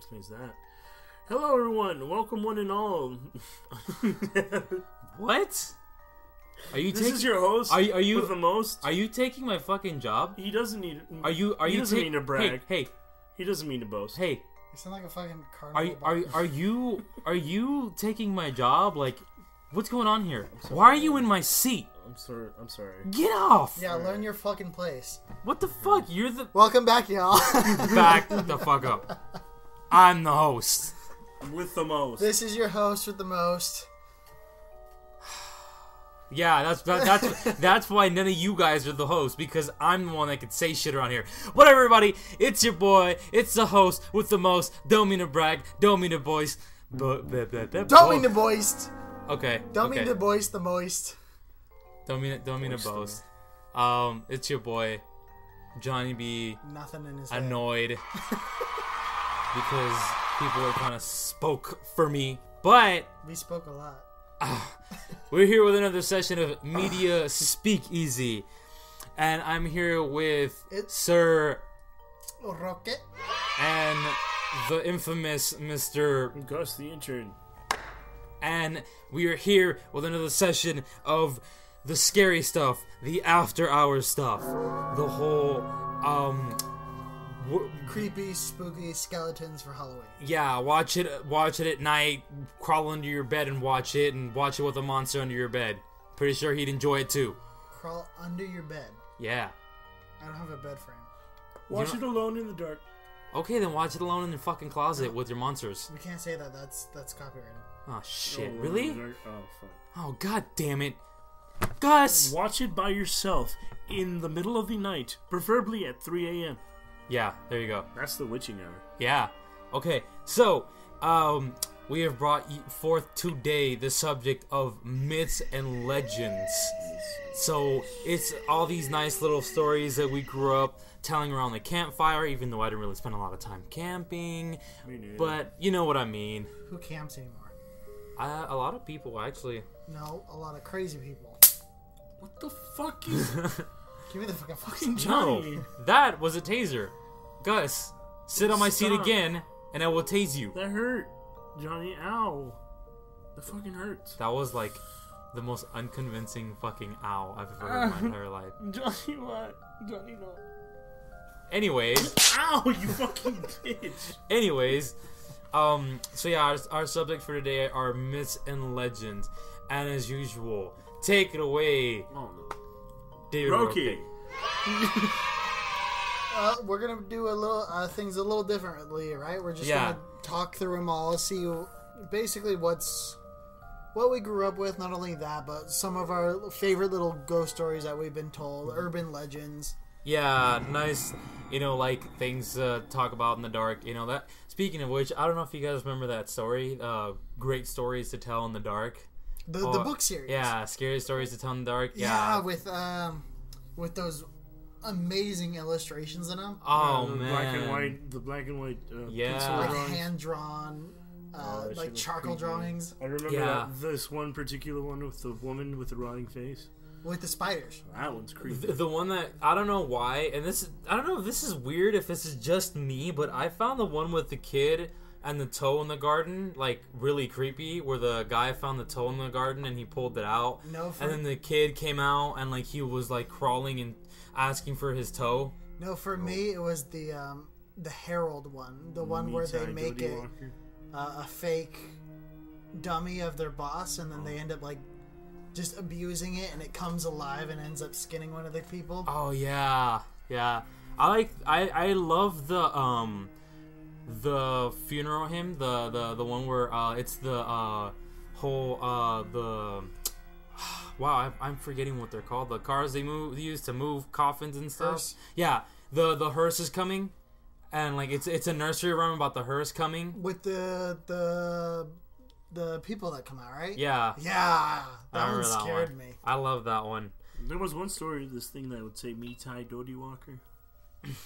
explains that. Hello, everyone. Welcome, one and all. What? Are you this taking? is your host. Are you- are you- with the most? Are you taking my fucking job? he doesn't need. Are you? Are he you doesn't ta- mean to brag. Hey, He doesn't mean to boast. hey, hey! You sound like a fucking carnival. Are you? Are you? Are you? Are you taking my job? Like, what's going on here? Why are you in my seat? I'm sorry. I'm sorry. Get off! Yeah, learn your fucking place. What the fuck? You're the Welcome back, y'all. back the fuck up. I'm the host. With the most. this is your host with the most. Yeah, that's that, that's that's why none of you guys are the host because I'm the one that can say shit around here. Whatever, everybody. It's your boy. It's the host with the most. Don't mean to brag. Don't mean to voice. But, but, but, but, Don't mean to boast. Okay. Don't okay. mean to boast the moist. Don't mean it. don't mean to Boast boast. Um, it's your boy, Johnny B. Nothing in his head. Annoyed because people are kind of spoke for me, but We spoke a lot. we're here with another session of Media Speakeasy, and I'm here with It's- Sir Rocket. and the infamous Mr. Gus the intern. and we are here with another session of the scary stuff, the after hours stuff, the whole um w- mm-hmm. Creepy, spooky skeletons for Halloween. yeah, watch it watch it at night, crawl under your bed and watch it and watch it with a monster under your bed. Pretty sure he'd enjoy it too. Crawl under your bed. Yeah. I don't have a bed frame. Watch it alone in the dark. Okay, then watch it alone in your fucking closet with your monsters. We can't say that. That's that's copyrighted. Oh shit, Alone in really? the dark. Oh fuck. Oh god damn it. Gus! Watch it by yourself in the middle of the night, preferably at 3 a.m. Yeah, there you go. That's the witching hour. Yeah. Okay. So, um, we have brought forth today the subject of myths and legends. So it's all these nice little stories that we grew up telling around the campfire. Even though I didn't really spend a lot of time camping, Me neither. but you know what I mean. Who camps anymore? I, a lot of people actually. No, a lot of crazy people. what the fuck is Give me the fucking fucking. fucking No, that was a taser. Gus, sit on my seat again, and I will tase you. That hurt, Johnny. Ow. That fucking hurts. That was like the most unconvincing fucking ow I've ever heard in my entire life. Johnny, what? Johnny, no. Anyways, Ow, you fucking bitch. anyways, um, so yeah, our, our subject for today are myths and legends, and as usual, take it away, Oh no. David. Roki. Uh, we're gonna do a little uh, things a little differently, right? We're just Yeah. gonna talk through them all, see basically what's what we grew up with. Not only that, but some of our favorite little ghost stories that we've been told, urban legends. Yeah, nice. You know, like things to talk about in the dark. You know that. Speaking of which, I don't know if you guys remember that story. Uh, great stories to tell in the dark. The the Oh, book series. Yeah, scary stories to tell in the dark. yeah, Yeah. with um with those amazing illustrations in them, Oh the man. Black and white. The black and white. Uh, Yeah. pencil like hand drawn, uh, Oh, like charcoal drawings I remember Yeah. that, this one particular one with the woman with the rotting face. with the spiders. That one's creepy. The, the one that I don't know why, and this I don't know if this is weird if this is just me, but I found the one with the kid and the toe in the garden like really creepy. Where the guy found the toe in the garden and he pulled it out, No, and then the kid came out and like he was like crawling and asking for his toe. no, for me it was the um the Harold one, the one Me where they make Dodie it uh, a fake dummy of their boss, and then they end up like just abusing it, and it comes alive and ends up skinning one of the people. Oh yeah, yeah. I like I I love the um the funeral hymn, the the the one where uh it's the uh whole uh the wow I, I'm forgetting what they're called. The cars they move they use to move coffins and stuff. Hearse. Yeah, the the hearse is coming, and like it's it's a nursery rhyme about the hearse coming. With the the the people that come out, right? Yeah, Yeah, I that one that scared one. me. I love that one. There was one story of this thing that would say me Tie Doughty Walker.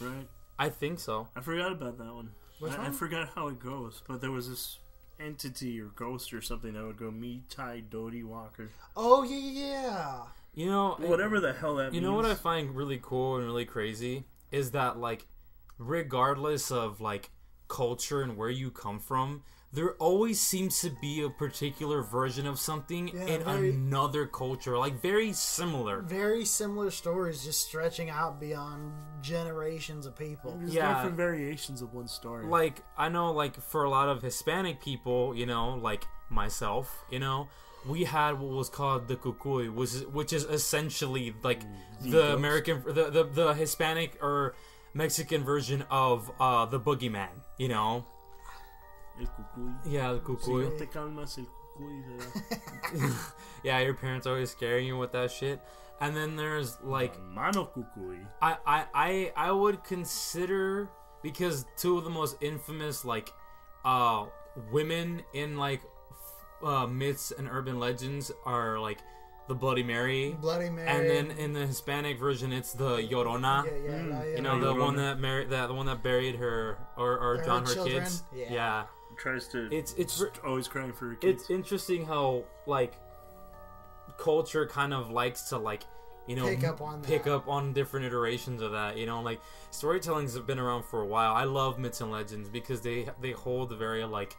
Right? I think so. I forgot about that one. Which I, I forgot how it goes, but there was this entity or ghost or something that would go me Tie Doughty Walker. Oh yeah, yeah, yeah. You know, Whatever the hell that You means. know what I find really cool and really crazy is that like regardless of like culture and where you come from, there always seems to be a particular version of something Yeah, in very- another culture, like very similar. Very similar stories, just stretching out beyond generations of people. There's Yeah. different variations of one story. like I know like for a lot of Hispanic people, you know, like myself, you know, we had what was called the cucuy, which is which is essentially like the, ghost. American the, the the Hispanic or Mexican version of uh the boogeyman, you know. El cucuy. Yeah, the Si cucuy. no te calmas, el cucuy será. Yeah, your parents always scaring you with that shit. And then there's like Mano cucuy. I, I, I, I would consider because two of the most infamous like uh women in like f- uh, myths and urban legends are like the Bloody Mary, Bloody Mary. and then in the Hispanic version it's the Llorona. yeah, yeah, Mm. la- yeah, You know Yeah, the one that married that the one that buried her or, or Her drowned her children? kids. Yeah. Yeah. Tries to. It's it's st- always crying for her kids. it's interesting how like culture kind of likes to like you know Pick up on pick that. up on different iterations of that you know like storytellings have been around for a while i love myths and legends because they they hold a very like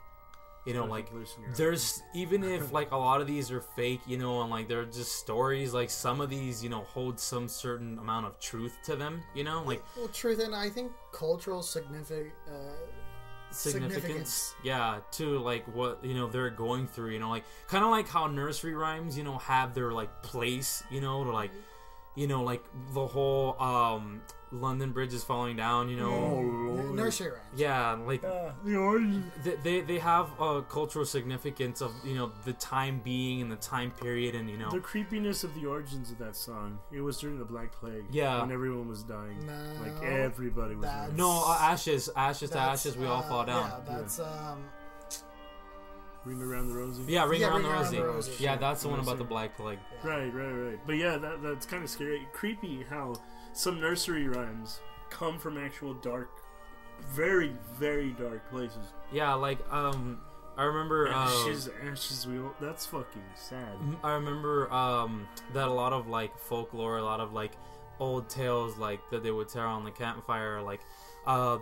you know like there's even if like a lot of these are fake you know and like they're just stories like some of these you know hold some certain amount of truth to them you know like Well, truth, and I think cultural significant. Uh, significance, Significance. yeah to like what you know they're going through you know like kind of like how nursery rhymes you know have their like place you know to like you know like the whole um london bridge is falling down you know Oh, nursery rhymes. yeah like The origin. they, they they have a cultural significance of you know the time being and the time period and you know The creepiness of the origins of that song. It was during the Black Plague. Yeah. When everyone was dying. No, like everybody was dying. no uh, ashes ashes to ashes we all uh, fall down Yeah, that's um. Ring around the rosy. yeah, ring Yeah, around Ring the Around rosy the Rosie. yeah that's the one about the black plague Right, right, right. But yeah, that that's kind of scary. Creepy how some nursery rhymes come from actual dark, very, very dark places. yeah like um i remember Ashes, ashes, we all, That's fucking sad. I remember um, that a lot of like folklore, a lot of like old tales, like that they would tell on the campfire, like uh,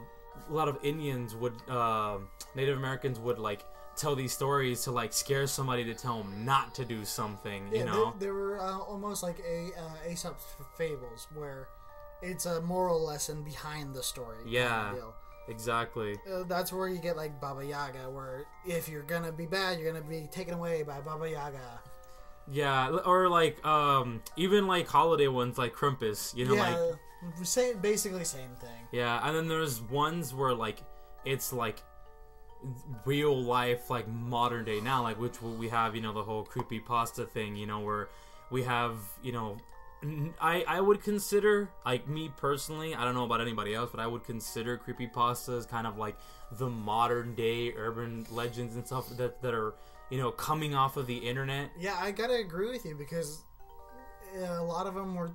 a lot of Indians would, uh, Native Americans would like tell these stories to like scare somebody to tell them not to do something, Yeah, you know? they, they were uh, almost like a uh, Aesop's fables, where it's a moral lesson behind the story. kind of Yeah. Exactly. Uh, that's where you get like Baba Yaga, where if you're gonna be bad, you're gonna be taken away by Baba Yaga. Yeah, or like um, even like holiday ones like Krampus, you know, like same, basically same thing. Yeah, and then there's ones where like it's like real life, like modern day now, like which we have, you know, the whole creepy pasta thing, you know, where we have, you know, I I would consider like me personally, I don't know about anybody else, but I would consider creepy pastas kind of like the modern day urban legends and stuff that that are you know coming off of the internet. Yeah, I gotta agree with you because a lot of them were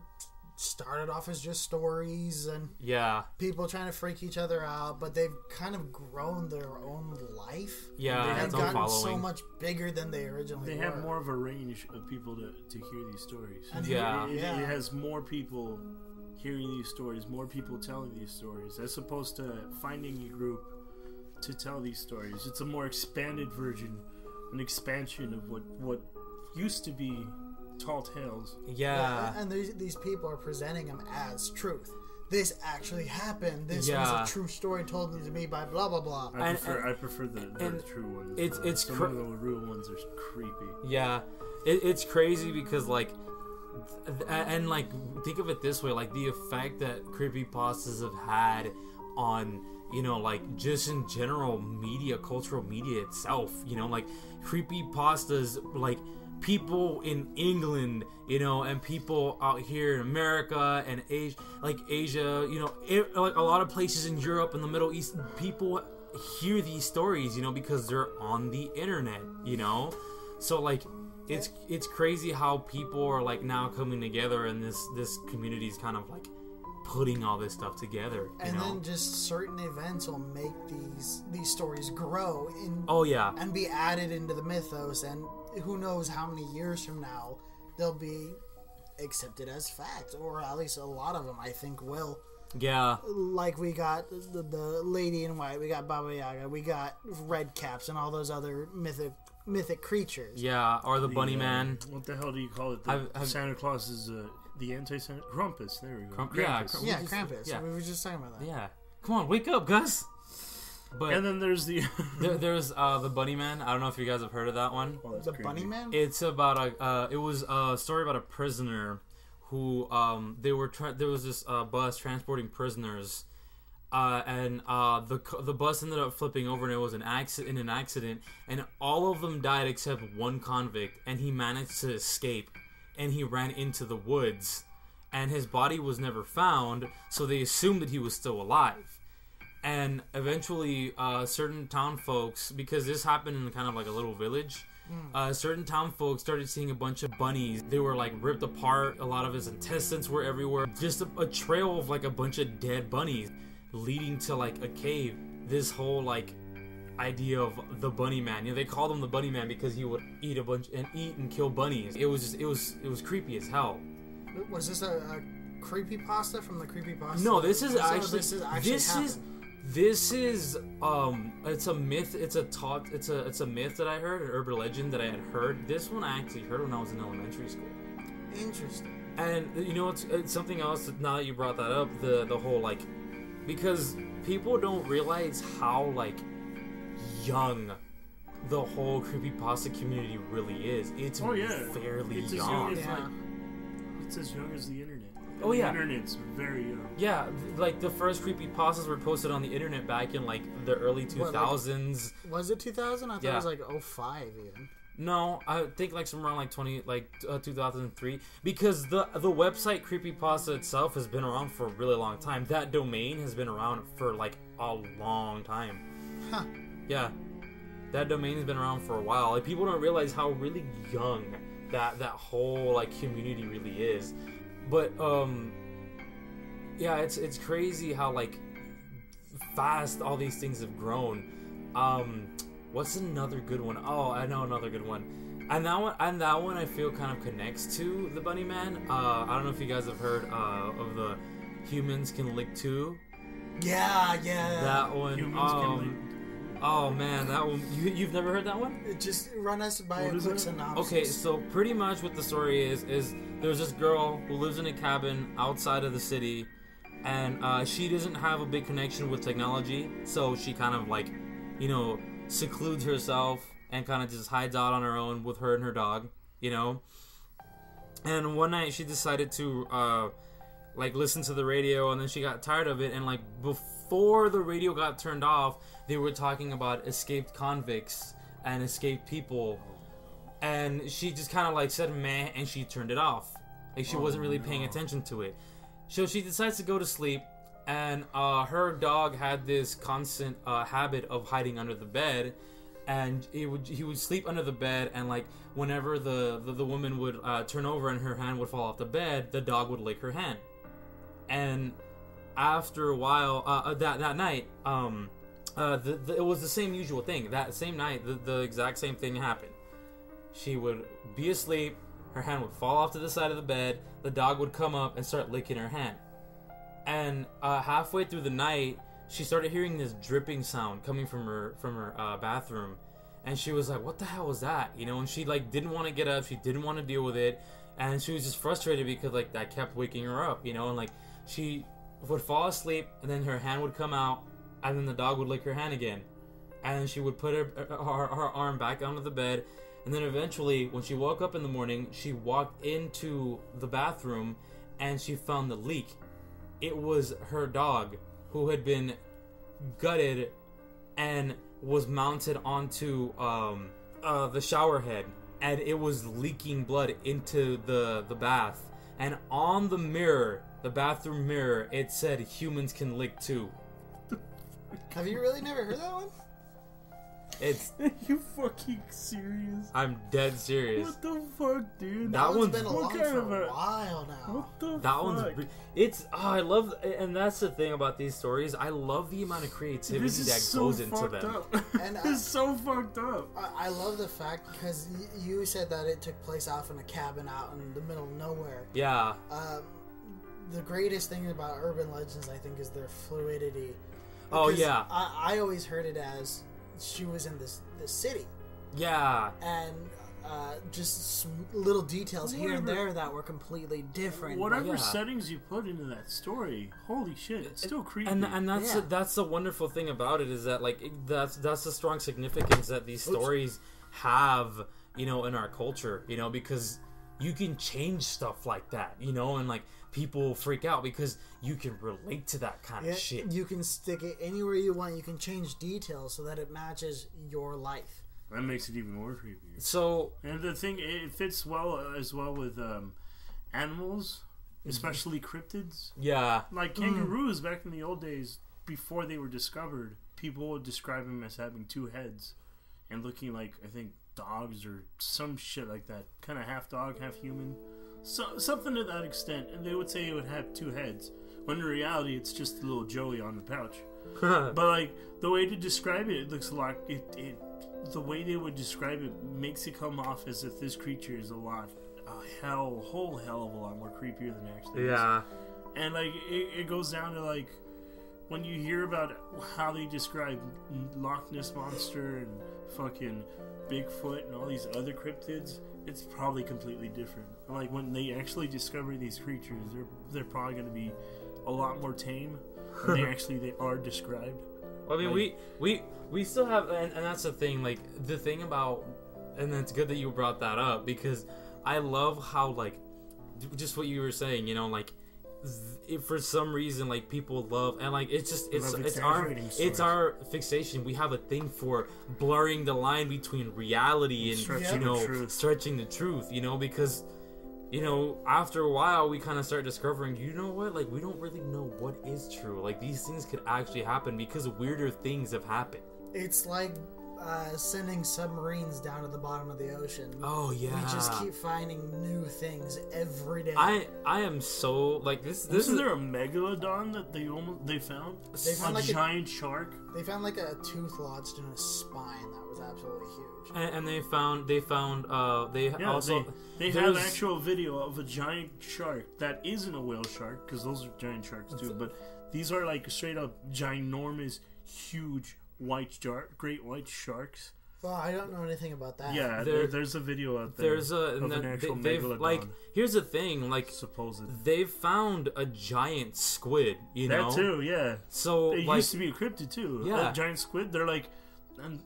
started off as just stories and Yeah, people trying to freak each other out, but they've kind of grown their own life. yeah, they have gotten following. so much bigger than they originally They were. have more of a range of people to, to hear these stories. And Yeah. It, it- yeah. it has more people hearing these stories, more people telling these stories, as opposed to finding a group to tell these stories. It's a more expanded version, an expansion of what what used to be tall tales. yeah. and these, these people are presenting them as truth. This actually happened. This Yeah. was a true story told to me by blah blah blah. I And- prefer and- I prefer the, the true ones. it's- it's some cr- of the real ones are creepy. Yeah, it, it's crazy because like, th- and like think of it this way: like the effect that creepy pastas have had on you know like just in general media, cultural media itself. You know, like creepy pastas like people in England, you know, and people out here in America and Asia, like Asia, you know, it, like a lot of places in Europe and the Middle East, people hear these stories, you know, because they're on the internet, you know. So like, it's it's crazy how people are like now coming together and this this community is kind of like putting all this stuff together, you and know. then just certain events will make these these stories grow in oh yeah, and be added into the mythos and who knows how many years from now they'll be accepted as fact or at least a lot of them i think will Yeah, Like we got the, the lady in white, we got Baba Yaga, we got red caps, and all those other mythic mythic creatures. yeah, or the, The, bunny uh, man. What the hell do you call it? The I've- I've- Santa Claus is uh, the anti-Santa Krampus. There we go. Crump- yeah, Krampus. Yeah, We just- Krampus. yeah. We were just talking about that. Yeah, come on, wake up, Gus. But And then there's the. there, there's uh, the bunny man. I don't know if you guys have heard of that one. Oh, that's The creepy. Bunny Man? It's about a. Uh, it was a story about a prisoner who um they were tra- there was this uh, bus transporting prisoners, uh, and uh the the bus ended up flipping over and it was an accident in an accident and all of them died except one convict and he managed to escape and he ran into the woods and his body was never found so they assumed that he was still alive. And eventually uh, certain town folks because this happened in kind of like a little village uh, certain town folks started seeing a bunch of bunnies. They were like ripped apart. A lot of his intestines were everywhere. Just a, a trail of like a bunch of dead bunnies leading to like a cave. This whole like idea of the bunny man. You know they called him the bunny man because he would eat a bunch and eat and kill bunnies. It was just it was it was creepy as hell. Was this a, a creepy pasta from the creepy pasta? No, this is So actually this is actually this is this is um it's a myth it's a taught it's a it's a myth that I heard an urban legend that I had heard. This one I actually heard when I was in elementary school. Interesting. and you know it's, it's something else that now that you brought that up the the whole like because people don't realize how like young the whole creepypasta community really is it's Oh yeah. fairly it's young As young as, Yeah. like, it's as young as the internet. Oh, the yeah. internet's very young. Yeah, th- like the first creepy pastas were posted on the internet back in like the early two thousands. What, like- Was it 2000? I thought Yeah. it was like 05 even. No, I think like somewhere around like twenty, like uh, two thousand three, because the the website creepypasta itself has been around for a really long time. That domain has been around for like a long time. Huh. Yeah, that domain has been around for a while. Like people don't realize how really young that that whole like community really is. But um, yeah, it's it's crazy how like fast all these things have grown. Um, what's another good one? Oh, I know another good one. And that one, and that one, I feel kind of connects to the Bunny Man. Uh, I don't know if you guys have heard uh, of the Humans Can Lick Too. Yeah, yeah. That one. Humans can um, Oh man, that one. You, you've never heard that one? Just run us by What a quick synopsis. Okay, so pretty much what the story is is there's this girl who lives in a cabin outside of the city, and uh, she doesn't have a big connection with technology, so she kind of like, you know, secludes herself and kind of just hides out on her own with her and her dog, you know. And one night she decided to uh, like listen to the radio, and then she got tired of it, and like before the radio got turned off, they were talking about escaped convicts and escaped people. And she just kind of like said meh and she turned it off. Like she wasn't really paying attention to it. So she decides to go to sleep and uh, her dog had this constant uh, habit of hiding under the bed and he would he would sleep under the bed and like whenever the the, the woman would uh, turn over and her hand would fall off the bed the dog would lick her hand. And after a while uh, uh, that that night um uh, the, the, it was the same usual thing that same night the, the exact same thing happened she would be asleep, her hand would fall off to the side of the bed, the dog would come up and start licking her hand. And uh, halfway through the night, she started hearing this dripping sound coming from her from her uh, bathroom, and she was like, "What the hell was that?" You know, and she like didn't want to get up, she didn't want to deal with it, and she was just frustrated because like that kept waking her up, you know, and like she would fall asleep, and then her hand would come out, and then the dog would lick her hand again, and then she would put her her, her arm back onto the bed and then eventually, when she woke up in the morning, she walked into the bathroom and she found the leak. It was her dog who had been gutted and was mounted onto um, uh, the shower head, and it was leaking blood into the the bath. And on the mirror, the bathroom mirror, it said "Humans can lick too." Have you really never heard that one? It's you fucking serious? I'm dead serious. What the fuck, dude? That one's one's- been what along kind for of a a- while now. What the That fuck? one's it's oh, I love and that's the thing about these stories. I love the amount of creativity This is that so goes into fucked them. up. And, it's so fucked up. I, I love the fact because y- you said that it took place off in a cabin out in the middle of nowhere. Yeah, Um, the greatest thing about urban legends, I think, is their fluidity. Oh, Because yeah. I, I always heard it as she was in this this city, Yeah. and uh, just some little details here and Whatever- there that were completely different. Whatever yeah. settings you put into that story, holy shit, it's still creepy. and and that's Yeah. that's the wonderful thing about it is that like it- that's that's the strong significance that these stories have you know in our culture you know because you can change stuff like that you know and like people freak out because you can relate to that kind Yeah, of shit You can stick it anywhere you want. You can change details so that it matches your life. that makes it even more creepy. so And the thing, it fits well uh, as well with um, animals, especially cryptids. yeah Like kangaroos back in the old days, before they were discovered, people would describe them as having two heads and looking like I think dogs or some shit like that, kind of half dog, half human, so something to that extent. And they would say it would have two heads, when in reality it's just a little Joey on the pouch. But like the way to describe it, it looks like it. it the way they would describe it makes it come off as if this creature is a lot, a hell, whole hell of a lot more creepier than actually is yeah and like it, it goes down to like when you hear about how they describe Loch Ness monster and fucking Bigfoot and all these other cryptids, it's probably completely different. Like when they actually discover these creatures, they're they're probably going to be a lot more tame than they actually they are described. Well, I mean, Like- we we we still have, and, and that's the thing. Like the thing about, and it's good that you brought that up because I love how like, just what you were saying. You know, like, if for some reason like people love and like it's just it's it's our it's our fixation. We have a thing for blurring the line between reality and Stretching you know truth. stretching the truth. You know because. You know, after a while, we kind of start discovering, you know what? Like, we don't really know what is true. Like, these things could actually happen because weirder things have happened. It's like uh, sending submarines down to the bottom of the ocean. Oh yeah. We just keep finding new things every day. I I am so like this. This Isn't is there a megalodon that they almost they found? They found a like a- giant shark. They found like a tooth lodged in a spine that was absolutely huge. and, and they found they found uh they Yeah, also they, they have actual video of a giant shark that isn't a whale shark because those are giant sharks too. But these are like straight up ginormous, huge white shark, great white sharks. Well, I don't know anything about that. Yeah, There- there, there's a video out there. there's a of and an then actual they, they've megalodon. like here's the thing like supposed. they've found a giant squid you know That too, yeah. so It like used to be a cryptid too. Yeah. a giant squid. They're like, and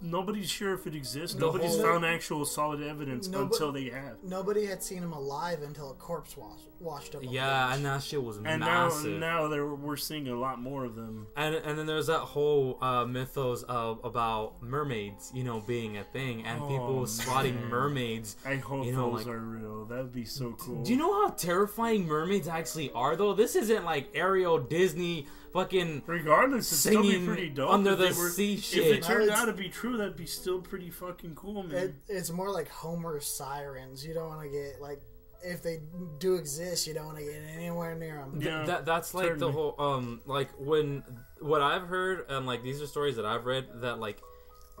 nobody's sure if it exists. The Nobody's whole- found actual solid evidence No, but- until they have. Nobody had seen him alive until a corpse wash, washed up. on yeah beach. and that shit was And massive now, now there we're seeing a lot more of them. And and then there's that whole uh, mythos of about mermaids, you know, being a thing, and people Oh, spotting mermaids. I hope You know, those like- are real. That would be so cool. Do you know how terrifying mermaids actually are, though? This isn't like Ariel Disney fucking. Regardless, it'd still be Singing pretty dope. under if the were, sea If it turned No, out to be true, that'd be still pretty fucking cool, man. It, it's more like Homer sirens. You don't want to get like if they do exist, you don't want to get anywhere near them. Yeah, that that's like the whole um like when what I've heard and like these are stories that I've read that like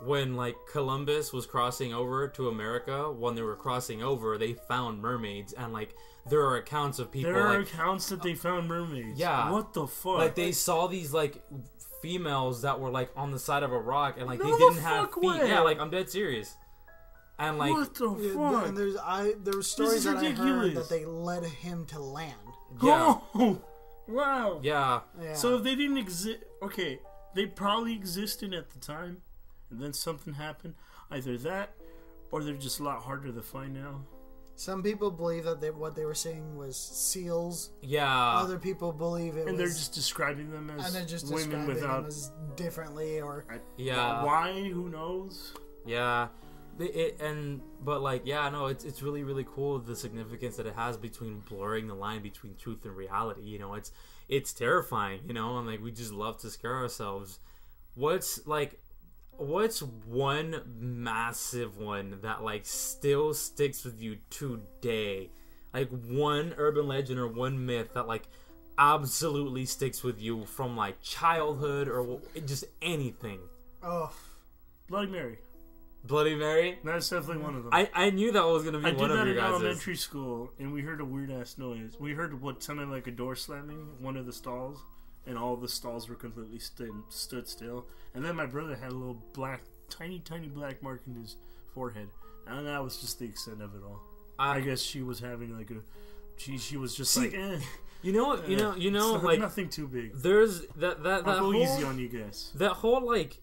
when like Columbus was crossing over to America when they were crossing over they found mermaids and like there are accounts of people there are like accounts that they found mermaids. Yeah. What the fuck? like they saw these like females that were like on the side of a rock and like they No the didn't have feet. way. Yeah, like I'm dead serious. And like what the Yeah, fuck? and there's I there were stories is that I heard that they led him to land. yeah, Oh, wow. yeah. Yeah. So if they didn't exist, okay, they probably existed at the time, and then something happened. Either that, or they're just a lot harder to find now. some people believe that they, what they were seeing was seals. Yeah. Other people believe it And they're just describing them as and they're just women describing without. them as differently or Yeah. Why? Who knows? Yeah. It, and but like yeah no it's it's really really cool the significance that it has between blurring the line between truth and reality you know? It's it's terrifying you know? And like we just love to scare ourselves. What's like what's one massive one that like still sticks with you today? Like one urban legend or one myth that like absolutely sticks with you from like childhood or just anything? Oh Bloody Mary. Bloody Mary. That's definitely one of them. I, I knew that was gonna be I did one of that your in guys'. elementary school, and we heard a weird ass noise. We heard what sounded like a door slamming in one of the stalls, and all the stalls were completely stood stood still. And then my brother had a little black, tiny, tiny black mark in his forehead, and that was just the extent of it all. I, I, guess she was having like a, she she was just like, eh, you know what? You eh, know, you know, like nothing too big. there's that that that I'll go whole, easy on you guys. that whole like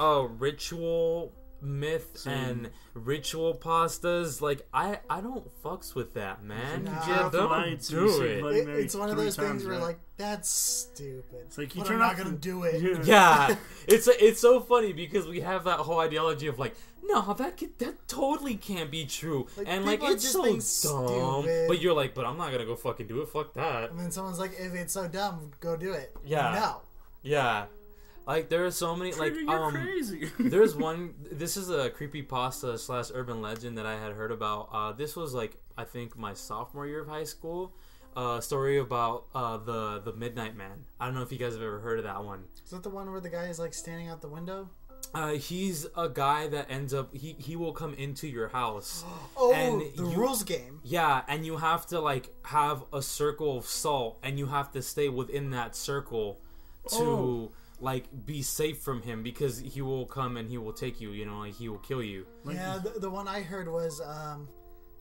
uh ritual myth Same. and ritual pastas like i i don't fucks with that man Nah. yeah don't do it Bloody It- it's one of three those things where right? like that's stupid. It's like you but turn I'm not gonna do it. Yeah. yeah it's it's so funny because we have that whole ideology of like no that could, that totally can't be true Like, and like it's just so dumb stupid. but you're like but i'm not gonna go fucking do it fuck that And then someone's like, if it's so dumb, go do it. Yeah. No. yeah like there are so many like Trigger, you're um crazy. There's one. This is a creepy pasta slash urban legend that I had heard about. Uh, this was like I think my sophomore year of high school. Uh, story about uh, the the Midnight Man. I don't know if you guys have ever heard of that one. Is that the one where the guy is like standing out the window? Uh, he's a guy that ends up he he will come into your house. Oh, And the you- rules game. Yeah, and you have to like have a circle of salt, and you have to stay within that circle to Oh. Like be safe from him because he will come and he will take you. You know, like he will kill you. Yeah, the, the one I heard was um,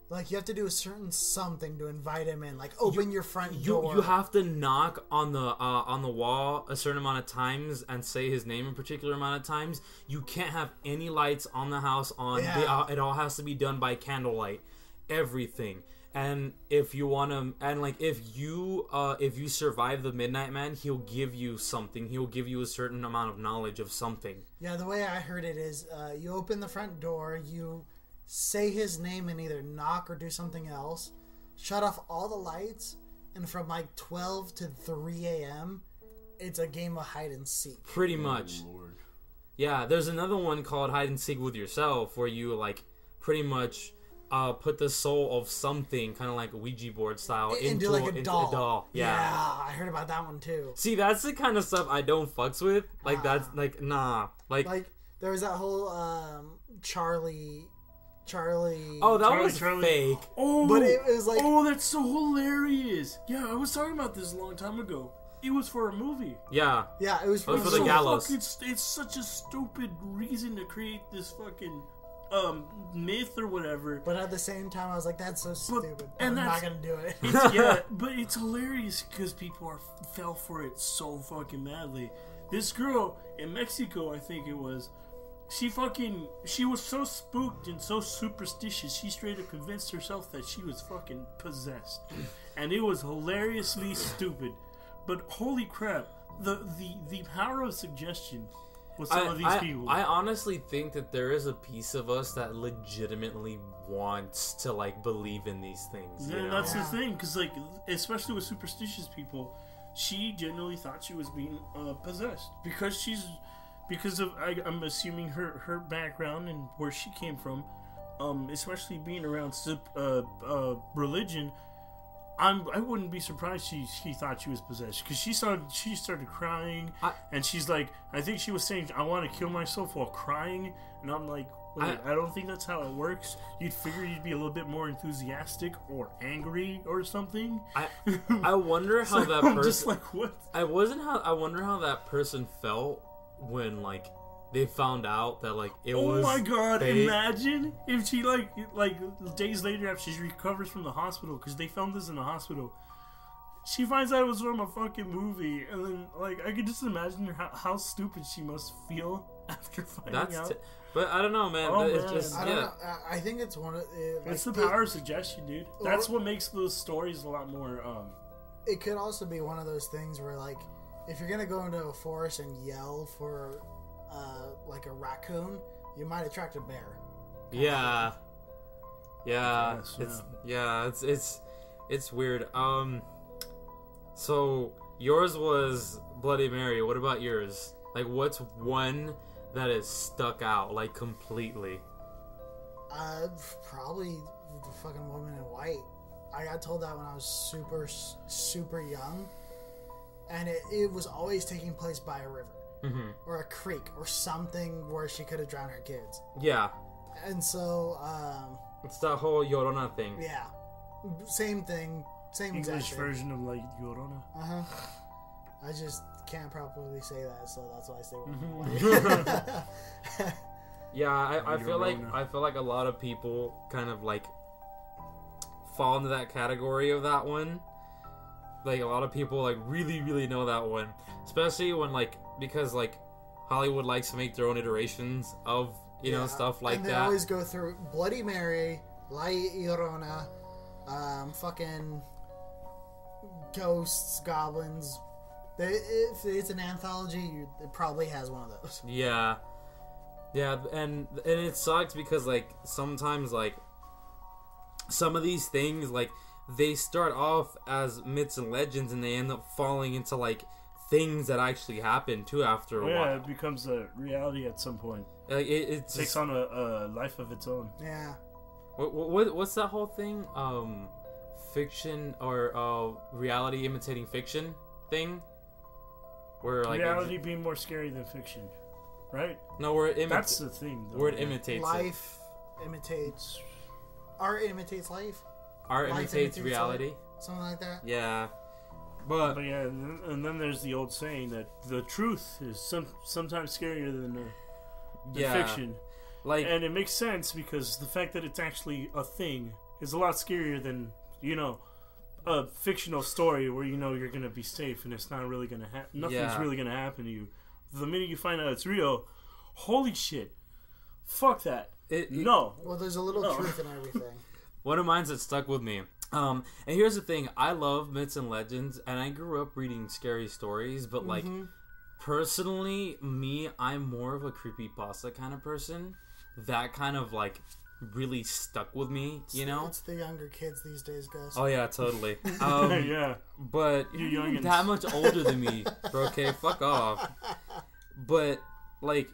like you have to do a certain something to invite him in, like open your front you door. you have to knock on the uh, on the wall a certain amount of times and say his name a particular amount of times. You can't have any lights on the house on. They, Yeah. uh, it all has to be done by candlelight. Everything. And if you want to, and like if you uh if you survive the Midnight Man, he'll give you something. He'll give you a certain amount of knowledge of something. Yeah, the way I heard it is uh, you open the front door, you say his name and either knock or do something else, shut off all the lights, and from like 12 to 3 a.m., it's a game of hide and seek. Pretty much. Lord. Yeah, there's another one called Hide and Seek with Yourself where you like pretty much uh, put the soul of something, kind of like Ouija board style, And into, do like a into doll. Yeah. I heard about that one too. See, that's the kind of stuff I don't fucks with. Like Ah. that's like nah. Like, Like, there was that whole um, Charlie. Charlie. oh, that Charlie, was Charlie. fake. Oh, But it was like- oh, that's so hilarious. Yeah, I was talking about this a long time ago. It was for a movie. Yeah, yeah, it was Oh, from for the So gallows. fucking it's such a stupid reason to create this fucking um myth or whatever. But at the same time, I was like, that's so stupid. and I'm not gonna do it. It's, yeah, but it's hilarious because people are fell for it so fucking madly. This girl in Mexico, I think it was, she fucking she was so spooked and so superstitious. She straight up convinced herself that she was fucking possessed, and it was hilariously stupid. But holy crap, the the the power of suggestion with some I, of these I, people. I honestly think that there is a piece of us that legitimately wants to like believe in these things. You Yeah, know? that's Yeah. the thing, because like, especially with superstitious people, she genuinely thought she was being uh, possessed because she's because of I, I'm assuming her her background and where she came from, um, especially being around sup- uh, uh, religion. I'm, I wouldn't be surprised she she thought she was possessed because she started she started crying I- and she's like I think she was saying I want to kill myself while crying and I'm like wait I- I, don't think that's how it works you'd figure you'd be a little bit more enthusiastic or angry or something I I wonder how that I'm person. just like what I wasn't how I wonder how that person felt when like they found out that like it oh was Oh my god fake. imagine if she like like days later after she recovers from the hospital because they filmed this in the hospital she finds out it was from a fucking movie and then like I could just imagine how, how stupid she must feel after finding That's out t- but I don't know, man. Oh, it's man. just I don't yeah. know. I- I think it's one of. It, It's the like, power of suggestion, dude. That's what makes those stories a lot more. Um, It, it could also be one of those things where, like, if you're gonna go into a forest and yell for, uh, like a raccoon, you might attract a bear. Yeah. Yeah. guess, It's yeah, it's it's it's weird. Um so yours was Bloody Mary. What about yours? Like what's one that is stuck out like completely? Uh, probably the fucking woman in white. I got told that when I was super, super young, and it, it was always taking place by a river Mhm. or a creek or something where she could have drowned her kids. Yeah. and so um, It's that whole Yorona thing. yeah, same thing, same exact English thing. version of like Yorona. Uh huh. I just can't properly say that, so that's why I say Mm-hmm. Yeah, I, I feel like I feel like a lot of people kind of like fall into that category of that one. Like a lot of people like really really know that one, especially when like because like Hollywood likes to make their own iterations of you know stuff like and they that. always go through Bloody Mary, La Llorona, um, fucking ghosts, goblins. They, if it's an anthology, you, it probably has one of those. Yeah, yeah, and and it sucks because like sometimes like some of these things like they start off as myths and legends and they end up falling into like things that actually happen too after a yeah, while. it becomes a reality at some point. Like it, it's takes just, on a, a life of its own. Yeah. what, what what's that whole thing? Um, fiction or uh reality imitating fiction thing. Where like reality being more scary than fiction, right? no, where it imita- That's the thing. Though, where it yeah. imitates it. Life imitates. Art imitates life. Art life imitates imitates reality. Something like that. Yeah, but But yeah, and then, and then there's the old saying that the truth is some sometimes scarier than the, the yeah, fiction, like and it makes sense because the fact that it's actually a thing is a lot scarier than you know a fictional story where you know you're gonna be safe and it's not really gonna happen. Nothing's Yeah. really gonna happen to you. The minute you find out it's real, holy shit, fuck that. it, it- No, Well, there's a little No. truth in everything. One of mine's that stuck with me. Um, and here's the thing: I love myths and legends, and I grew up reading scary stories. But like, Mm-hmm. personally, me, I'm more of a creepy pasta kind of person. That kind of like really stuck with me, you know. It's the younger kids these days, Gus. Oh yeah, totally. Um, yeah, but You you're youngins. that much older than me, bro. Okay, fuck off. But like,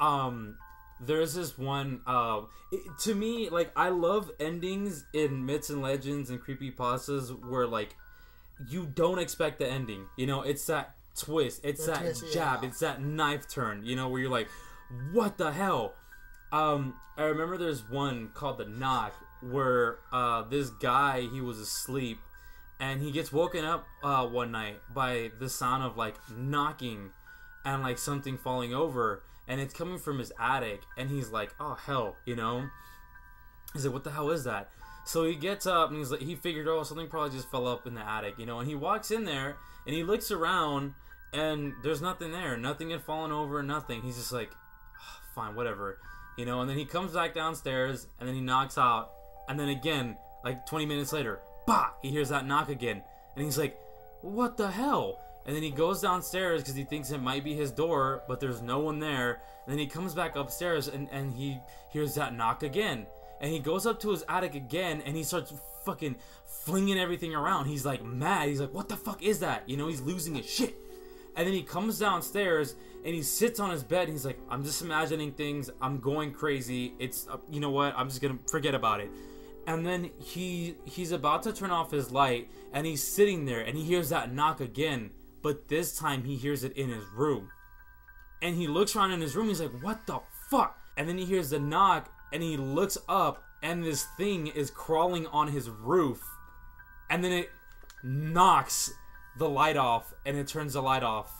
um, there's this one. Uh, it, to me, like, I love endings in myths and legends and creepy pastas where like you don't expect the ending. You know, it's that twist. It's The that twist, jab. yeah. It's that knife turn. You know, where you're like, what the hell? Um, I remember there's one called the Knock where uh, this guy he was asleep and he gets woken up uh, one night by the sound of like knocking and like something falling over and it's coming from his attic and he's like oh hell you know? He's like what the hell is that? So he gets up and he's like he figured oh something probably just fell up in the attic you know? And he walks in there and he looks around and there's nothing there. Nothing had fallen over nothing. He's just like "Ah, fine whatever you know? And then he comes back downstairs and then he knocks out and then again like 20 minutes later bah! He hears that knock again and he's like what the hell and then he goes downstairs because he thinks it might be his door but there's no one there and then he comes back upstairs and, and he hears that knock again and he goes up to his attic again and he starts fucking flinging everything around he's like mad he's like what the fuck is that you know he's losing his shit and then he comes downstairs and he sits on his bed and he's like, I'm just imagining things. I'm going crazy. It's uh, you know what? I'm just gonna forget about it. And then he he's about to turn off his light and he's sitting there and he hears that knock again, but this time he hears it in his room. And he looks around in his room. He's like, "What the fuck?" And then he hears the knock and he looks up and this thing is crawling on his roof. And then it knocks the light off and it turns the light off.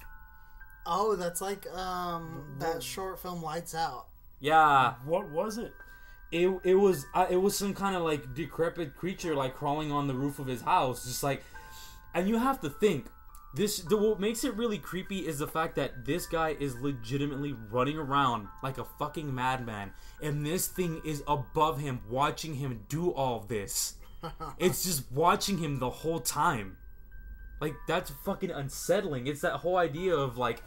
Oh, that's like um that short film Lights Out. Yeah, what was it? it it was uh, it was some kind of like decrepit creature like crawling on the roof of his house, just like. And you have to think, this the what makes it really creepy is the fact that this guy is legitimately running around like a fucking madman, and this thing is above him, watching him do all this. it's just watching him the whole time. Like that's fucking unsettling. It's that whole idea of like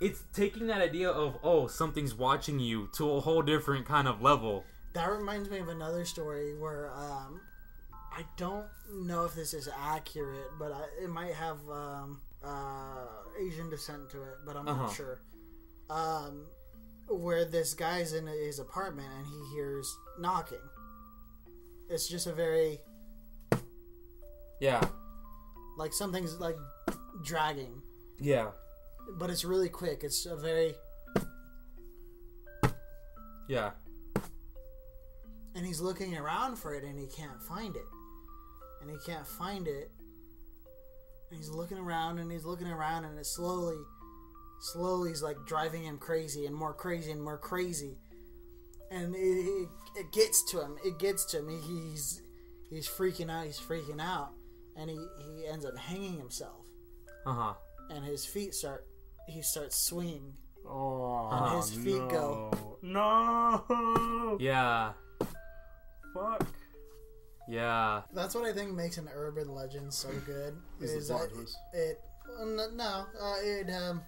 it's taking that idea of oh something's watching you to a whole different kind of level. That reminds me of another story where um, I don't know if this is accurate, but I, it might have um, uh, Asian descent to it, but I'm Uh-huh. not sure. Um, where this guy's in his apartment and he hears knocking. It's just a very Yeah. like something's like dragging, Yeah. but it's really quick. It's a very Yeah. and he's looking around for it and he can't find it. And he can't find it. And he's looking around and he's looking around and it slowly slowly is like driving him crazy and more crazy and more crazy. And it, it, it gets to him. It gets to him. He, he's he's freaking out. He's freaking out, and he, he ends up hanging himself. Uh huh. And his feet start. He starts swinging. Oh, his feet no. go. No. Yeah. Fuck. Yeah. That's what I think makes an urban legend so good. Is is that twist. it? No, uh, it. Um,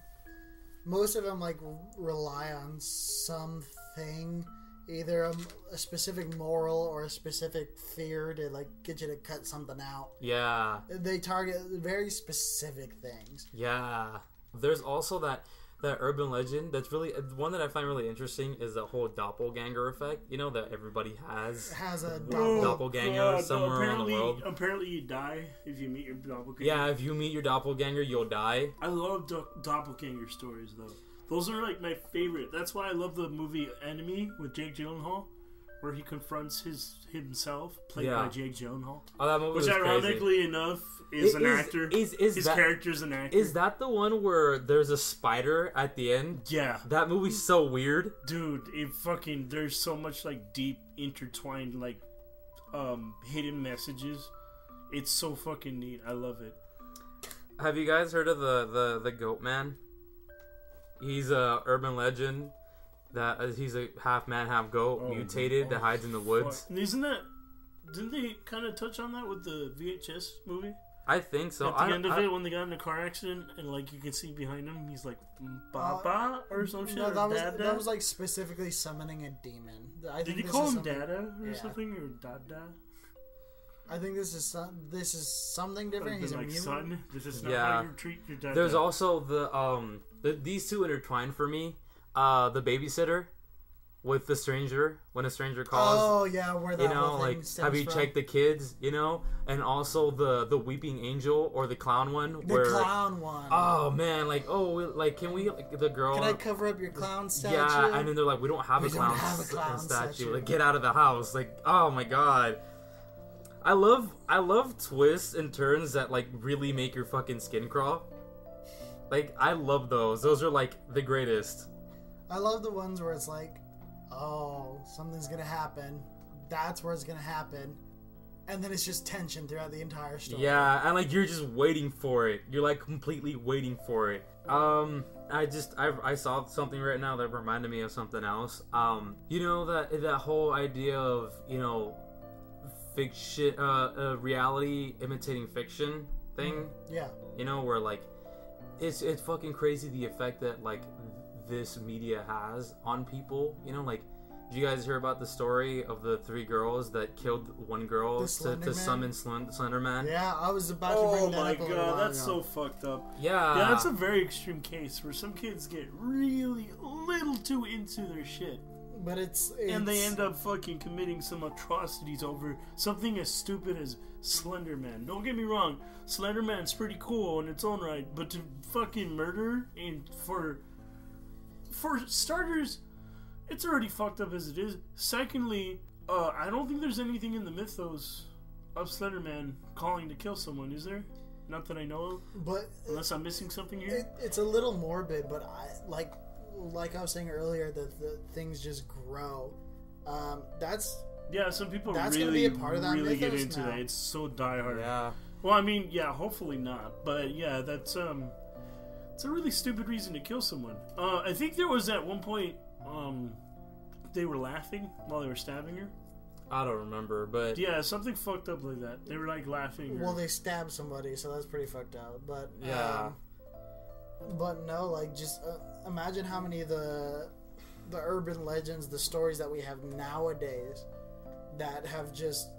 most of them like rely on something, either a, a specific moral or a specific fear to like get you to cut something out. Yeah. They target very specific things. Yeah. There's also that that urban legend that's really uh, one that I find really interesting is the whole doppelganger effect. You know that everybody has. Has a doppel- doppelganger God, somewhere around the apparently, world. Apparently, you die if you meet your doppelganger. Yeah, if you meet your doppelganger, you'll die. I love do- doppelganger stories though. Those are like my favorite. That's why I love the movie Enemy with Jake Gyllenhaal, where he confronts his himself, played by Jake Gyllenhaal. Oh, that movie Which, was crazy. ironically enough, is It an is- actor. is- is his that- character's an actor. Is that the one where there's a spider at the end? yeah, That movie's so weird. dude. It fucking. There's so much like deep intertwined like um hidden messages. It's so fucking neat. I love it. Have you guys heard of the the the Goat Man? He's a urban legend that uh, he's a half man, half goat, Oh, mutated that oh, hides in the woods. Fuck. Isn't that? Didn't they kind of touch on that with the VHS movie? I think so. At the I, end of I- it, when they got in a car accident, and like you can see behind him, he's like "Baba" or some shit. No, or that was Dada. that was like specifically summoning a demon. I Did you this call him something- Dada or Yeah. something or Dada? I think this is some, this is something Or different. He's a like mutant. son. This is not Yeah. how you treat your dad. there's also the um the, these two intertwined for me. Uh, the babysitter with the stranger when a stranger calls. Oh yeah, where that you know, whole thing like stems have you from. checked the kids? You know, and also the the weeping angel or the clown one the where. clown one? Oh man, like oh, like can we like the girl? Can I cover up your clown statue? Yeah, and then they're like, we don't have We a don't clown, have a clown statue. statue. Like, get out of the house. Like, oh my god. I love, I love twists and turns that like really make your fucking skin crawl. Like, I love those. Those are like the greatest. I love the ones where it's like, oh, something's gonna happen. That's where it's gonna happen, and then it's just tension throughout the entire story. Yeah, and like you're just waiting for it. You're like completely waiting for it. Um, I just I, I saw something right now that reminded me of something else. Um, you know that that whole idea of you know fiction, uh, uh reality imitating fiction thing. Yeah. You know where like it's it's fucking crazy the effect that like this media has on people. You know like. Did you guys hear about the story of the three girls that killed one girl to, to summon Slend- Slender Man? Yeah, I was about to Oh bring that my up a little god, that's ago. so fucked up. Yeah. Yeah, that's a very extreme case where some kids get really a little too into their shit. But it's, it's And they end up fucking committing some atrocities over something as stupid as Slender Man. Don't get me wrong, Slender Man's pretty cool in its own right, but to fucking murder and for for starters, it's already fucked up as it is. Secondly, uh, I don't think there's anything in the mythos of Slender Man calling to kill someone, is there? Not that I know of, But unless I'm missing something here. it, it's a little morbid. But I like, like I was saying earlier, that the things just grow. Um, that's Yeah, some people That's gonna really, be a part of that really get into now. that. It's so diehard. Yeah. Well, I mean, yeah, hopefully not, but yeah, that's um, it's a really stupid reason to kill someone. Uh, I think there was at one point, um, they were laughing while they were stabbing her. I don't remember, but Yeah, something fucked up like that. They were like laughing. Or, well, they stabbed somebody, so that's pretty fucked up. But Yeah. um, but no, like just uh, imagine how many of the the urban legends, the stories that we have nowadays, that have just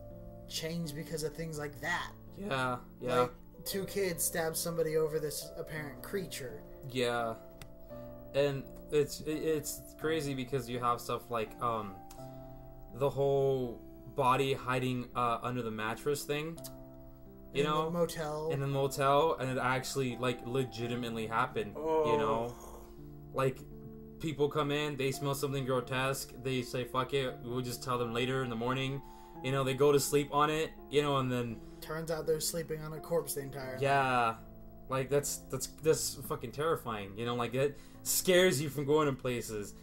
changed because of things like that. yeah, yeah, Like two kids stab somebody over this apparent creature. yeah. And it's it's crazy because you have stuff like um the whole body hiding uh, under the mattress thing. You in the know, motel. in the motel, and it actually like legitimately happened. Oh. You know, like people come in, they smell something grotesque, they say fuck it, we'll just tell them later in the morning. You know, they go to sleep on it, you know, and then Turns out they're sleeping on a corpse the entire night. yeah, like that's that's that's fucking terrifying. You know, like it scares you from going to places.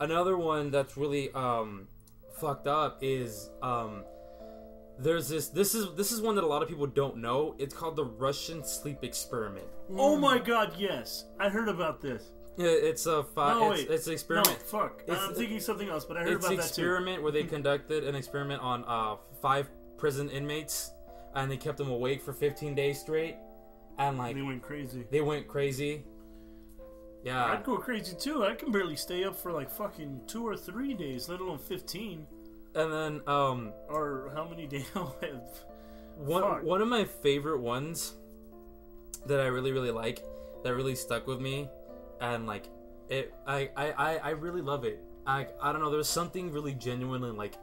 Another one that's really um fucked up is um there's this this is this is one that a lot of people don't know. It's called the Russian sleep experiment. Oh my god, yes. I heard about this. Yeah, It's a fi- No, it's, wait. it's an experiment. No, fuck. It's- I'm thinking something else, but I heard it's about an that too. It's experiment where they conducted an experiment on uh, five prison inmates, and they kept them awake for 15 days straight, and like They went crazy. they went crazy. Yeah, I'd go crazy too. I can barely stay up for like fucking two or three days, let alone 15. and then um, Or how many days I'll have. one Fuck. one of my favorite ones that I really really like that really stuck with me, and like it, I I I, I really love it. I I don't know. There's something really genuinely like,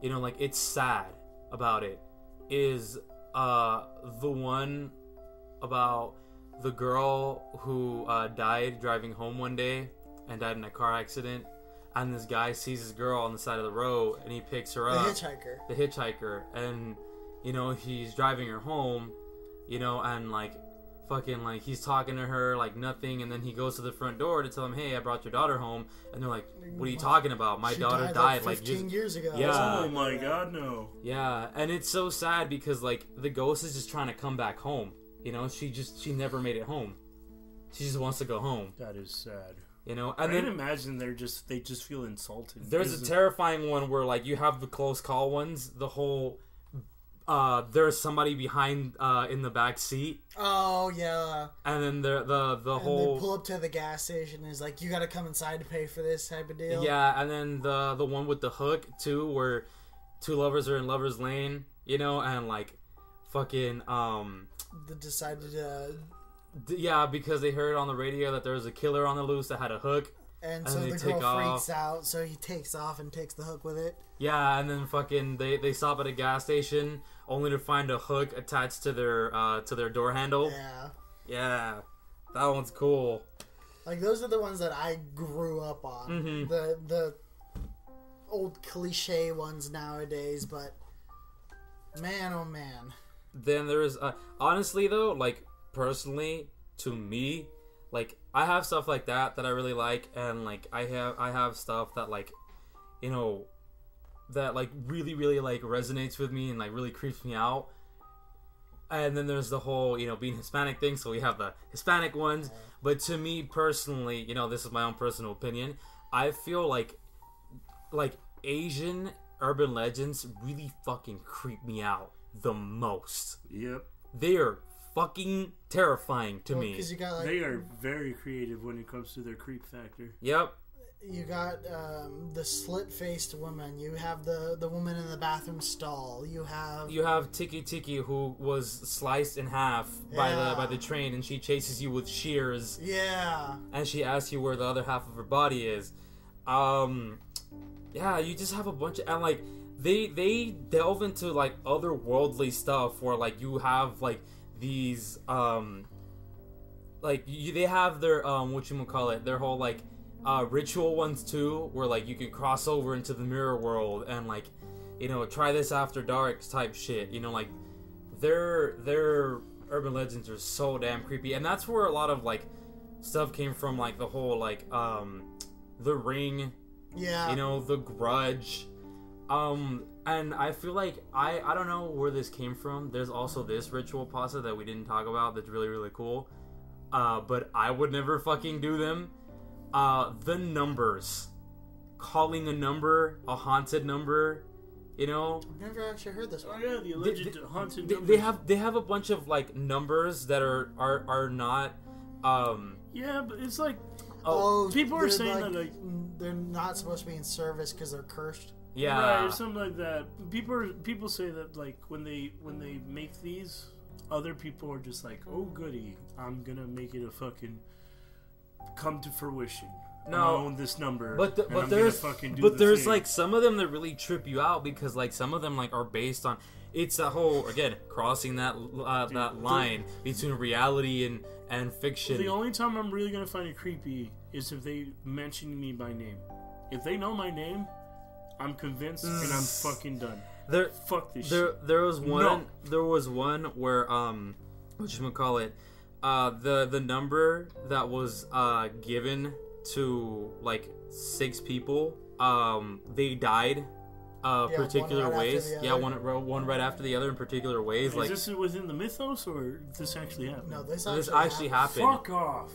you know, like it's sad about it. Is uh the one about the girl who uh, died driving home one day and died in a car accident, and this guy sees this girl on the side of the road and he picks her up. The hitchhiker. the hitchhiker and you know he's driving her home you know and like fucking like he's talking to her like nothing and then he goes to the front door to tell him hey i brought your daughter home and they're like what are you talking about my She daughter died, died like like 15 just years ago. Yeah. Oh my god, no. yeah and it's so sad because like the ghost is just trying to come back home you know she just she never made it home she just wants to go home That is sad. you know I and can imagine they're just they just feel insulted. There's a terrifying one where like you have the close call ones. The whole uh there's somebody behind uh in the back seat, Oh yeah. and then the the the And they whole pull up to the gas station and is like, you gotta come inside to pay for this type of deal. yeah, and then the the one with the hook too, where two lovers are in lovers lane, you know, and like fucking um They decided to d- yeah because they heard on the radio that there was a killer on the loose that had a hook. and And so they the take girl off. freaks out, so he takes off and takes the hook with it. Yeah, and then fucking they they stop at a gas station only to find a hook attached to their uh to their door handle. Yeah. Yeah, that one's cool. Like those are the ones that I grew up on. Mhm. The the old cliche ones nowadays, but man oh man. Then there's uh, honestly though, like personally to me, like I have stuff like that that I really like, and like I have I have stuff that like, you know, that like really really like resonates with me and like really creeps me out. And then there's the whole, you know, being Hispanic thing. So we have the Hispanic ones. But to me personally, you know, this is my own personal opinion. I feel like, like Asian urban legends really fucking creep me out the most. Yep. They are fucking terrifying to me. You got like They are very creative when it comes to their creep factor. Yep. You got um, the slit faced woman. You have the the woman in the bathroom stall. You have You have Tiki Tiki who was sliced in half by the by the train, and she chases you with shears, yeah. and she asks you where the other half of her body is. Um, yeah, you just have a bunch of and like they they delve into like otherworldly stuff where like you have like these um like you, they have their um what you call it their whole like uh ritual ones too where like you can cross over into the mirror world and like you know try this after dark type shit you know like their their urban legends are so damn creepy. And that's where a lot of like stuff came from like the whole like um the ring Yeah. you know the grudge. Um and i feel like i i don't know where this came from. There's also this ritual pasta that we didn't talk about that's really really cool. Uh but i would never fucking do them uh the numbers calling a number a haunted number you know I've never actually heard this Oh one. yeah, the alleged haunted. they, numbers. they have they have a bunch of like numbers that are are are not um Yeah, but it's like oh, Oh, people are they're saying like, that, like- they're not supposed to be in service because they're cursed. yeah right or something like that. People are, people say that like when they when they make these, other people are just like, oh goody, I'm gonna make it a fucking come to fruition. No. I own this number. But the, but I'm gonna there's fucking do but there's thing. like some of them that really trip you out because like some of them like are based on it's a whole again crossing that uh, that line between reality and and fiction. The only time I'm really gonna find it creepy is if they mention me by name. If they know my name, I'm convinced and I'm fucking done. there Fuck this there shit. there was one No. there was one where um what you call it uh the the number that was uh given to like six people um they died uh Yeah, particular right ways yeah one one right after the other in particular ways Is like this is within the mythos or this actually happened? No, this actually, this actually happened Fuck off.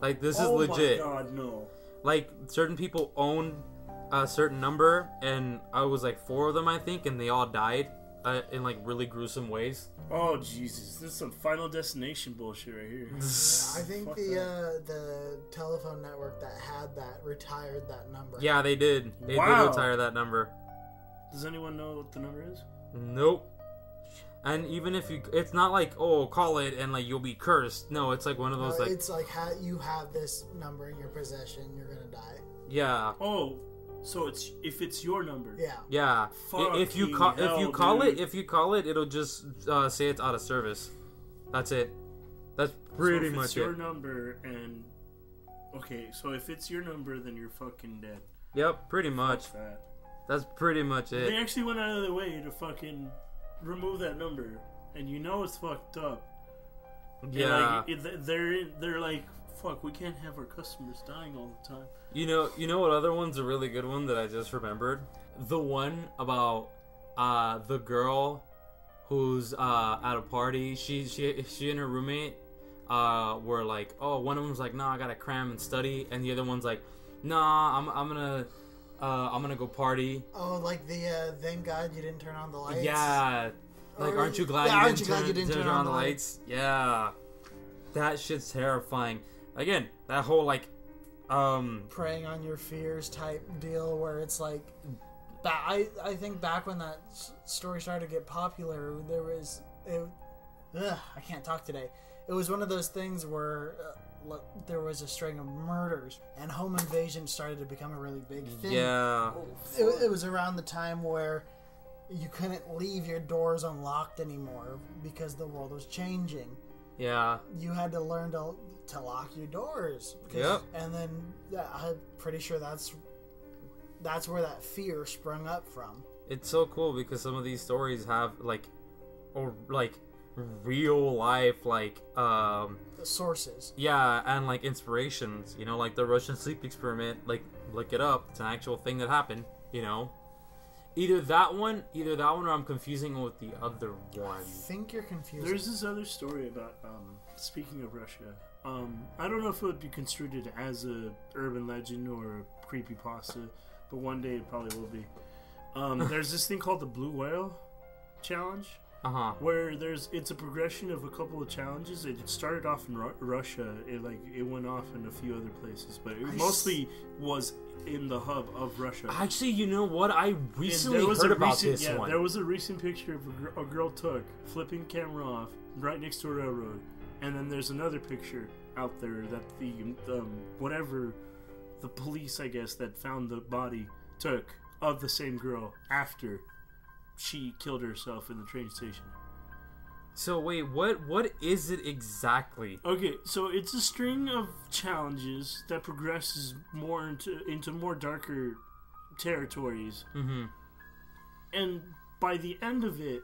like this is oh legit my god, no. like certain people own a certain number and i was like four of them i think and they all died uh, in like really gruesome ways Oh Jesus, this is some Final Destination bullshit right here. I think Fuck the uh, the telephone network that had that retired that number. yeah they did they Wow. did retire that number Does anyone know what the number is? Nope. And even if you, it's not like oh call it and like you'll be cursed. No, it's like one of No, those like it's like ha- you have this number in your possession, you're gonna die. yeah Oh, so it's if it's your number. Yeah. yeah. I- if you Fucking call if you hell, call it if you call it it'll just uh, say it's out of service. That's it. That's pretty so if much it's your it. number and okay, so if it's your number, then you're fucking dead. Yep, pretty much. That. That's pretty much it. They actually went out of their way to fucking remove that number, and you know it's fucked up. And, Yeah. like, they're they're like, fuck, we can't have our customers dying all the time. You know, you know what other one's a really good one that I just remembered? The one about uh the girl who's uh at a party. She she she and her roommate uh were like, "Oh, one of them's like, "Nah, I got to cram and study." And the other one's like, "Nah, I'm I'm to uh I'm to go party." Oh, like the uh, thank God you didn't turn on the lights. Yeah. Like, Or- aren't you glad, yeah, you, aren't didn't you glad turn, you didn't turn turn on on the the lights? Yeah. That shit's terrifying. Again, that whole like um Preying on your fears type deal where it's like. Ba- I, I think back when that s- story started to get popular, there was. It, ugh, I can't talk today. It was one of those things where uh, l- there was a string of murders and home invasion started to become a really big thing. yeah. it, it was around the time where you couldn't leave your doors unlocked anymore because the world was changing. Yeah. You had to learn to to lock your doors. 'Cause- Yep. And then that, I'm pretty sure that's that's where that fear sprung up from. it's so cool because some of these stories have like or like real life like um The sources. yeah and like inspirations you know like the russian sleep experiment like look it up it's an actual thing that happened you know either that one either that one or i'm confusing it with the other one I think you're confused. There's this other story about um, speaking of Russia. Um, I don't know if it would be construed as a urban legend or a creepy pasta, but one day it probably will be. Um, there's this thing called the Blue Whale Challenge, uh-huh where there's it's a progression of a couple of challenges. It started off in Ru- Russia. It like it went off in a few other places, but it I s- mostly was in the hub of Russia. actually you know what i recently heard about recent, this yeah, one There was a recent picture of a, gr- a girl took flipping camera off right next to a railroad, and then there's another picture out there that the um, whatever the police, I guess, that found the body took of the same girl after she killed herself in the train station. so wait what what is it exactly? Okay, so it's a string of challenges that progresses more into into more darker territories. Mm-hmm. And by the end of it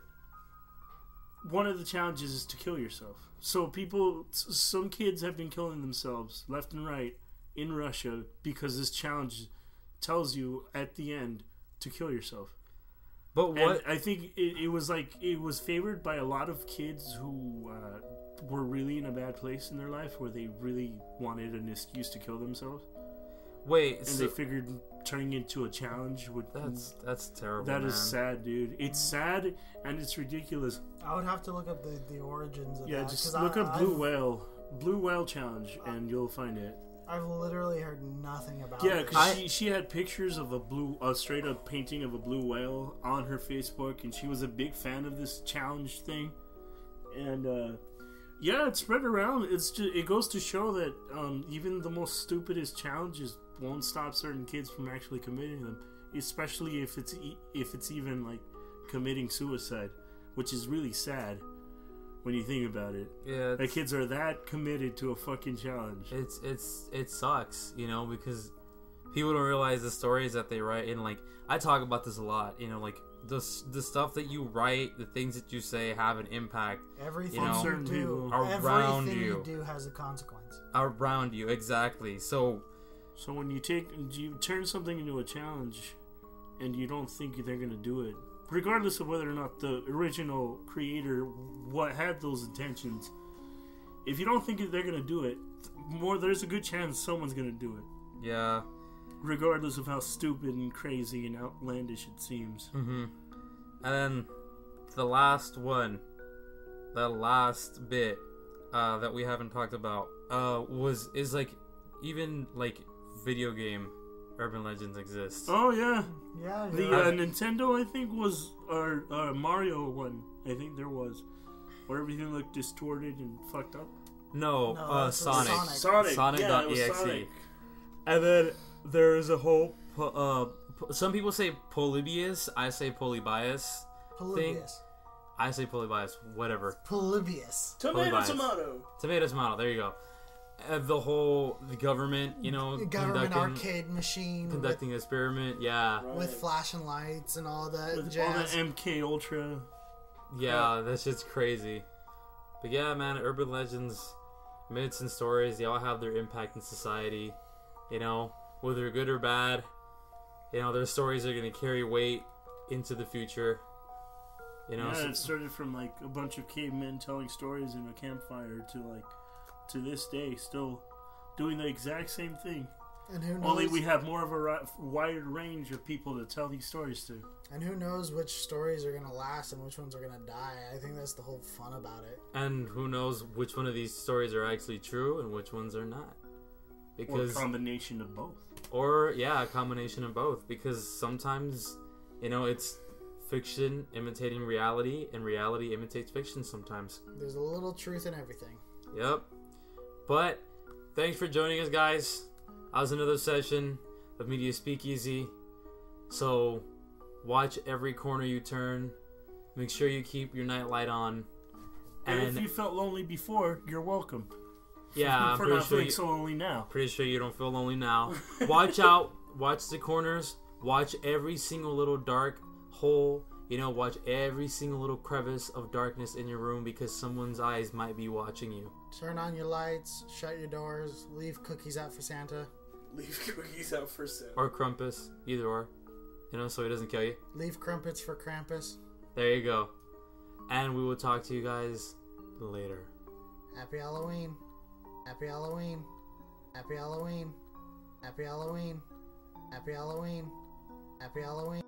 one of the challenges is to kill yourself. So people some kids have been killing themselves left and right in russia because this challenge tells you at the end to kill yourself. But and what i think it, it was like it was favored by a lot of kids who uh, were really in a bad place in their life where they really wanted an excuse to kill themselves. Wait and so they figured turning into a challenge would that's that's terrible that is man. sad, dude. It's sad and it's ridiculous. I would have to look up the, the origins of Yeah, that. just 'cause look I, up Blue I've, Whale, Blue Whale Challenge, and you'll find it. I've literally heard nothing about it. Yeah, because she, she had pictures of a blue, a straight up painting of a blue whale on her Facebook, and she was a big fan of this challenge thing. And uh, Yeah, it's spread around. It's just it goes to show that um, even the most stupidest challenges won't stop certain kids from actually committing them, especially if it's e- if it's even like committing suicide, which is really sad when you think about it. Yeah, That kids are that committed to a fucking challenge. it's it's it sucks, you know, because people don't realize the stories that they write and like I talk about this a lot, you know, like the the stuff that you write, the things that you say have an impact Everything You know, you, do. Around everything you. do has a consequence. around you exactly. So So when you take you turn something into a challenge, and you don't think they're gonna do it, regardless of whether or not the original creator what had those intentions, if you don't think they're gonna do it, more there's a good chance someone's gonna do it, yeah, regardless of how stupid and crazy and outlandish it seems. Mm-hmm. and then the last one, the last bit uh, that we haven't talked about uh, was is like even like video game urban legends exist. Oh yeah, Yeah, the you're uh. Nintendo I think was our uh, Mario one. I think there was. Where everything looked distorted and fucked up. No, No, uh, that's Sonic. Sonic. Sonic. Sonic yeah, dot it was exe. Sonic. And then there's a whole. po- Uh, po- some people say Polybius. I say Polybius. Polybius. I say Polybius. Whatever. Polybius. Tomato, Polybius. tomato. Tomato, tomato. There you go. Uh, the whole the government, you know, Government arcade machine with, conducting experiment. Yeah, with flashing lights and all that With all jazz. the MK Ultra. yeah, that's just crazy. But yeah, man, urban legends, myths, and stories. They all have their impact in society. You know, whether good or bad. You know, their stories are gonna carry weight into the future. You know, yeah, so- it started from like a bunch of cavemen telling stories in a campfire to like to this day still doing the exact same thing. and who knows? Only we have more of a ri- wider range of people to tell these stories to. and who knows which stories are gonna last and which ones are gonna die. I think that's the whole fun about it. and who knows which one of these stories are actually true and which ones are not. Or a Because combination of both. or yeah, a combination of both. Because sometimes, you know, it's fiction imitating reality, and reality imitates fiction sometimes. There's a little truth in everything. Yep. But thanks for joining us, guys. That was another session of Media Speakeasy. So watch every corner you turn. Make sure you keep your nightlight on. And, And if you felt lonely before, you're welcome. yeah, I'm for pretty not sure feeling you, so lonely now. Pretty sure you don't feel lonely now. Watch out. Watch the corners. Watch every single little dark hole. You know, watch every single little crevice of darkness in your room because someone's eyes might be watching you. Turn on your lights, shut your doors, leave cookies out for Santa, Leave cookies out for sale. Or Krampus. Either or. You know, so he doesn't kill you. leave crumpets for Krampus. There you go. And we will talk to you guys later. Happy Halloween. Happy Halloween. Happy Halloween. Happy Halloween. Happy Halloween. Happy Halloween.